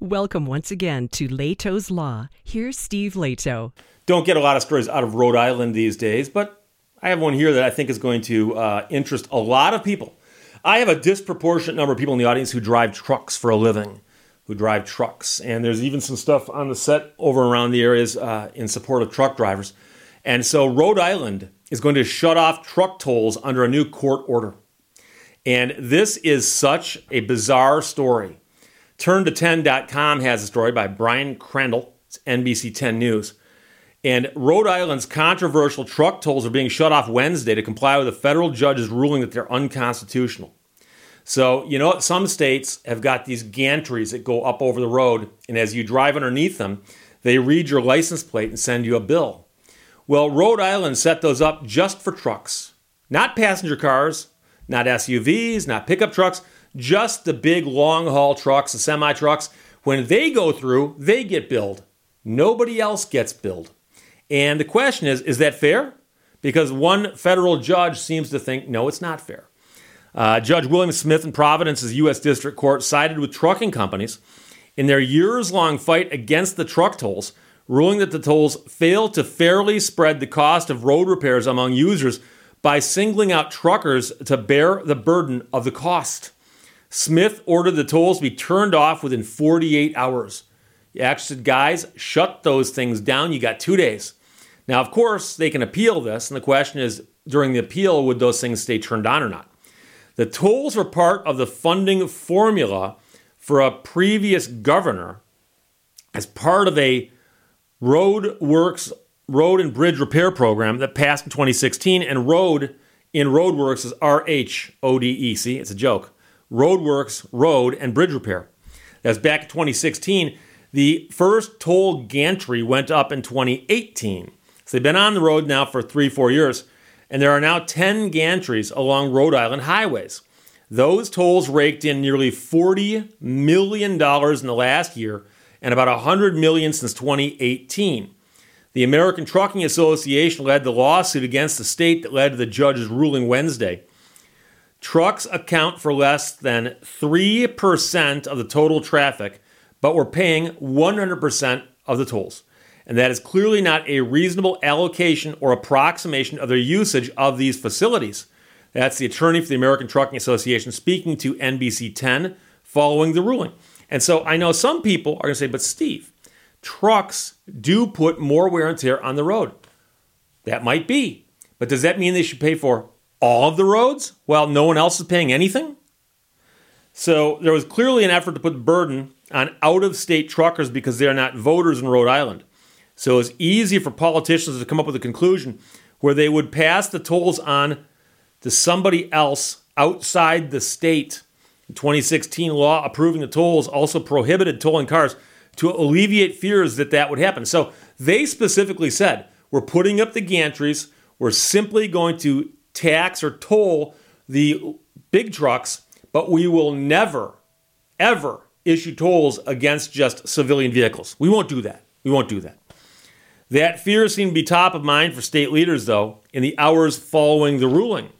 Welcome once again to Lehto's Law. Here's Steve Lehto. Don't get a lot of stories out of Rhode Island these days, but I have one here that I think is going to uh, interest a lot of people. I have a disproportionate number of people in the audience who drive trucks for a living, who drive trucks. And there's even some stuff on the set over around the areas uh, in support of truck drivers. And so Rhode Island is going to shut off truck tolls under a new court order. And this is such a bizarre story. Turn to 10.com has a story by Brian Crandall. It's NBC 10 News. And Rhode Island's controversial truck tolls are being shut off Wednesday to comply with a federal judge's ruling that they're unconstitutional. So, you know, some states have got these gantries that go up over the road, and as you drive underneath them, they read your license plate and send you a bill. Well, Rhode Island set those up just for trucks, not passenger cars, not SUVs, not pickup trucks, just the big long haul trucks, the semi trucks, when they go through, they get billed. Nobody else gets billed. And the question is is that fair? Because one federal judge seems to think, no, it's not fair. Uh, judge William Smith in Providence's U.S. District Court sided with trucking companies in their years long fight against the truck tolls, ruling that the tolls fail to fairly spread the cost of road repairs among users by singling out truckers to bear the burden of the cost. Smith ordered the tolls be turned off within 48 hours. He actually said, guys, shut those things down. You got two days. Now, of course, they can appeal this, and the question is during the appeal, would those things stay turned on or not? The tolls were part of the funding formula for a previous governor as part of a RhodeWorks road and bridge repair program that passed in 2016 and road in RhodeWorks is r-h-o-d-e see it's a joke RhodeWorks road and bridge repair. That's back in 2016 the first toll gantry went up in 2018 so they've been on the road now for three four years and there are now 10 gantries along rhode island highways. Those tolls raked in nearly $40 million in the last year and about 100 million since 2018 the American Trucking Association led the lawsuit against the state that led to the judge's ruling Wednesday. Trucks account for less than 3% of the total traffic, but we're paying 100% of the tolls. And that is clearly not a reasonable allocation or approximation of their usage of these facilities. That's the attorney for the American Trucking Association speaking to NBC 10 following the ruling. And so I know some people are going to say, but Steve, trucks do put more wear and tear on the road. That might be. But does that mean they should pay for all of the roads while no one else is paying anything? So there was clearly an effort to put the burden on out of state truckers because they are not voters in Rhode Island. So it's easy for politicians to come up with a conclusion where they would pass the tolls on to somebody else outside the state. The 2016 law approving the tolls also prohibited tolling cars to alleviate fears that that would happen. So they specifically said, we're putting up the gantries, we're simply going to tax or toll the big trucks, but we will never, ever issue tolls against just civilian vehicles. We won't do that. We won't do that. That fear seemed to be top of mind for state leaders, though, in the hours following the ruling.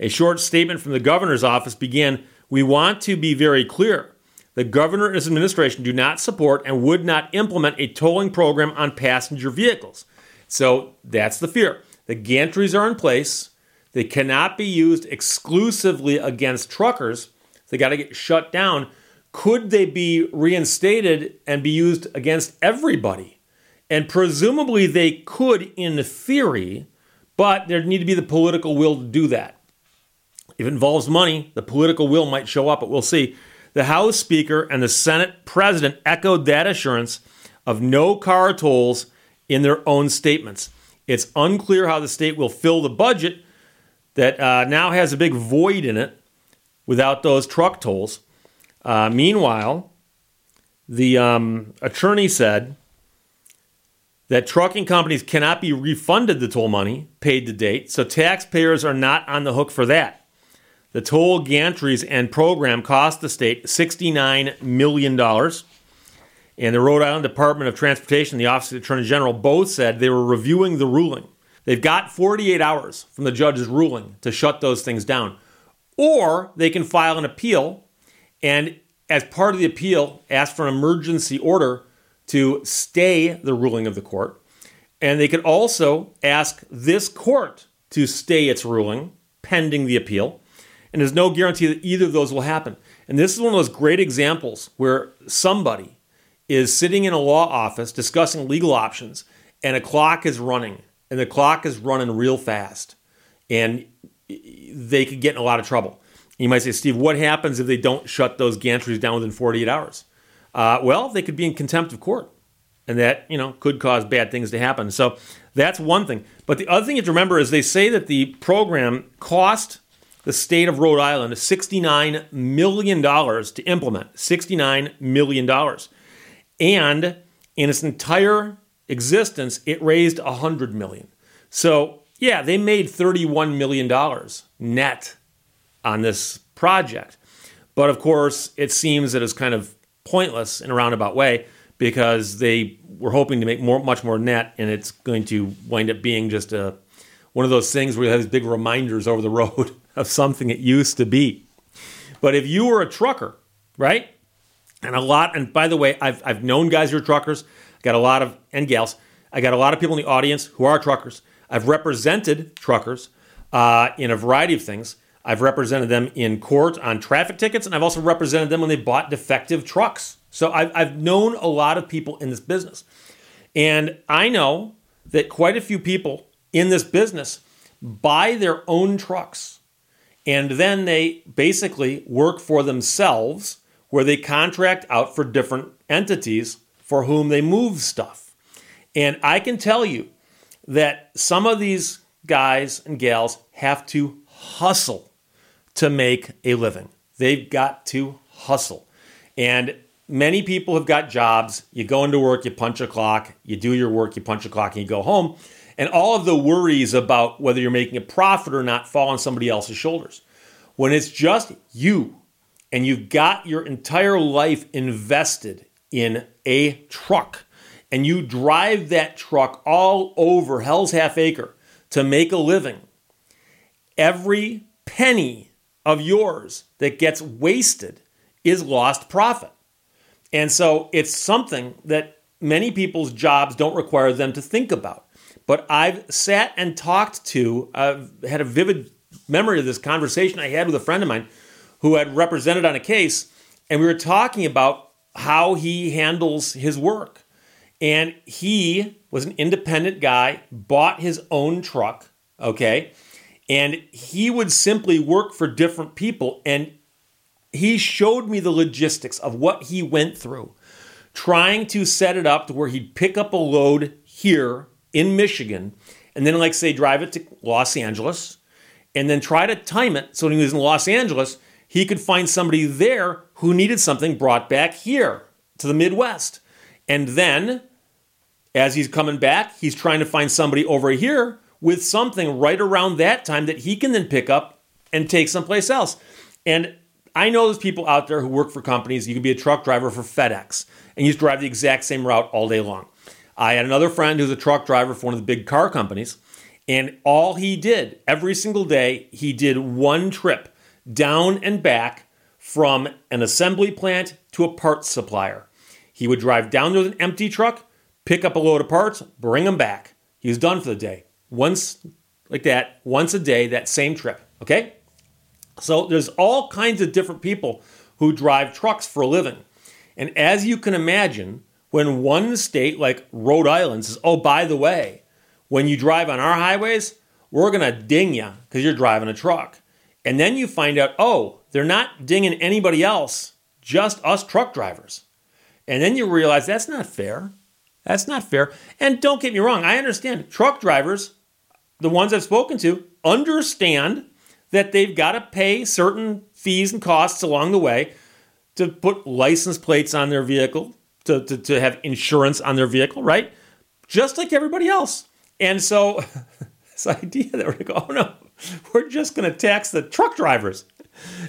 A short statement from the governor's office began We want to be very clear. The governor and his administration do not support and would not implement a tolling program on passenger vehicles. So that's the fear. The gantries are in place. They cannot be used exclusively against truckers. They got to get shut down. Could they be reinstated and be used against everybody? And presumably they could in theory, but there need to be the political will to do that. If it involves money, the political will might show up, but we'll see. The House Speaker and the Senate President echoed that assurance of no car tolls in their own statements. It's unclear how the state will fill the budget that uh, now has a big void in it without those truck tolls. Uh, meanwhile, the um, attorney said that trucking companies cannot be refunded the toll money paid to date, so taxpayers are not on the hook for that. The toll gantries and program cost the state $69 million. And the Rhode Island Department of Transportation, the Office of the Attorney General, both said they were reviewing the ruling. They've got 48 hours from the judge's ruling to shut those things down. Or they can file an appeal, and as part of the appeal, ask for an emergency order to stay the ruling of the court. And they could also ask this court to stay its ruling pending the appeal. And there's no guarantee that either of those will happen. And this is one of those great examples where somebody is sitting in a law office discussing legal options and a clock is running and the clock is running real fast and they could get in a lot of trouble. You might say, Steve, what happens if they don't shut those gantries down within 48 hours? Uh, well, they could be in contempt of court, and that you know could cause bad things to happen. So that's one thing. But the other thing you have to remember is they say that the program cost the state of Rhode Island $69 million to implement. $69 million. And in its entire existence, it raised 100 million. So, yeah, they made $31 million net on this project. But of course, it seems that it's kind of pointless in a roundabout way because they were hoping to make more, much more net, and it's going to wind up being just a one of those things where you have these big reminders over the road of something it used to be. But if you were a trucker, right? And a lot, and by the way, I've, I've known guys who are truckers, got a lot of, and gals, I got a lot of people in the audience who are truckers. I've represented truckers uh, in a variety of things. I've represented them in court on traffic tickets, and I've also represented them when they bought defective trucks. So I've, I've known a lot of people in this business. And I know that quite a few people in this business buy their own trucks and then they basically work for themselves where they contract out for different entities for whom they move stuff. And I can tell you that some of these guys and gals have to hustle to make a living. They've got to hustle. And many people have got jobs. You go into work, you punch a clock, you do your work, you punch a clock, and you go home. And all of the worries about whether you're making a profit or not fall on somebody else's shoulders. When it's just you and you've got your entire life invested in a truck and you drive that truck all over Hell's Half Acre to make a living, every penny of yours that gets wasted is lost profit. And so it's something that many people's jobs don't require them to think about. But I've sat and talked to, I've had a vivid memory of this conversation I had with a friend of mine who had represented on a case, and we were talking about how he handles his work. And he was an independent guy, bought his own truck, okay? And he would simply work for different people. And he showed me the logistics of what he went through, trying to set it up to where he'd pick up a load here in Michigan, and then, like, say, drive it to Los Angeles, and then try to time it so when he was in Los Angeles, he could find somebody there who needed something brought back here to the Midwest. And then, as he's coming back, he's trying to find somebody over here with something right around that time that he can then pick up and take someplace else. And I know there's people out there who work for companies. You can be a truck driver for FedEx and you just drive the exact same route all day long. I had another friend who's a truck driver for one of the big car companies, and all he did every single day, he did one trip down and back from an assembly plant to a parts supplier. He would drive down with an empty truck, pick up a load of parts, bring them back. He was done for the day once like that, once a day, that same trip. Okay? So there's all kinds of different people who drive trucks for a living. And as you can imagine, when one state like Rhode Island says, oh, by the way, when you drive on our highways, we're going to ding you because you're driving a truck. And then you find out, oh, they're not dinging anybody else, just us truck drivers. And then you realize that's not fair. That's not fair. And don't get me wrong, I understand truck drivers the ones I've spoken to understand that they've got to pay certain fees and costs along the way to put license plates on their vehicle, to, to, to have insurance on their vehicle, right? Just like everybody else. And so this idea that we're going to go, oh no, we're just going to tax the truck drivers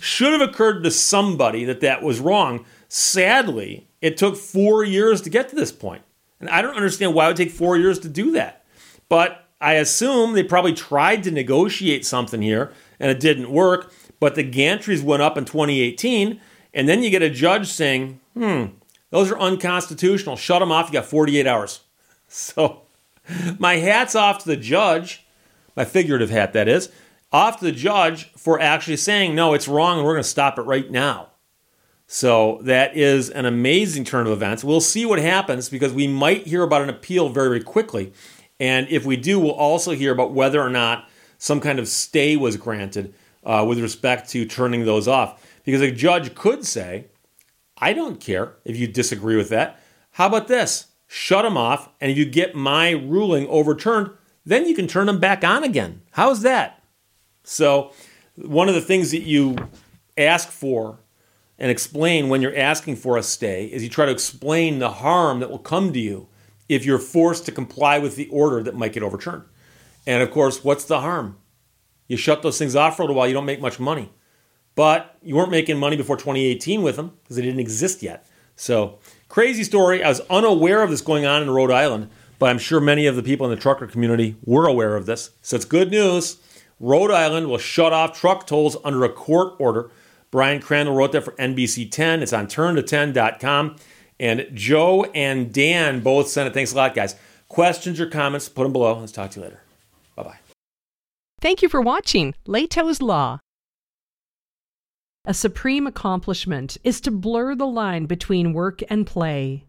should have occurred to somebody that that was wrong. Sadly, it took four years to get to this point. And I don't understand why it would take four years to do that. But I assume they probably tried to negotiate something here and it didn't work. But the gantries went up in 2018, And then you get a judge saying, hmm, those are unconstitutional. Shut them off. You got 48 hours. So my hat's off to the judge, my figurative hat, that is, off the judge for actually saying, no, it's wrong and we're going to stop it right now. So that is an amazing turn of events. We'll see what happens because we might hear about an appeal very, very quickly. And if we do, we'll also hear about whether or not some kind of stay was granted uh, with respect to turning those off. Because a judge could say, I don't care if you disagree with that. How about this? Shut them off, and if you get my ruling overturned, then you can turn them back on again. How's that? So, one of the things that you ask for and explain when you're asking for a stay is you try to explain the harm that will come to you if you're forced to comply with the order that might get overturned. And of course, what's the harm? You shut those things off for a little while, you don't make much money. But you weren't making money before 2018 with them because they didn't exist yet. So, crazy story. I was unaware of this going on in Rhode Island, but I'm sure many of the people in the trucker community were aware of this. So, it's good news. Rhode Island will shut off truck tolls under a court order. Brian Crandall wrote that for NBC 10. It's on turnto10.com. And Joe and Dan both sent it. Thanks a lot, guys. Questions or comments, put them below. Let's talk to you later. Bye bye. Thank you for watching Lehto's Law. A supreme accomplishment is to blur the line between work and play.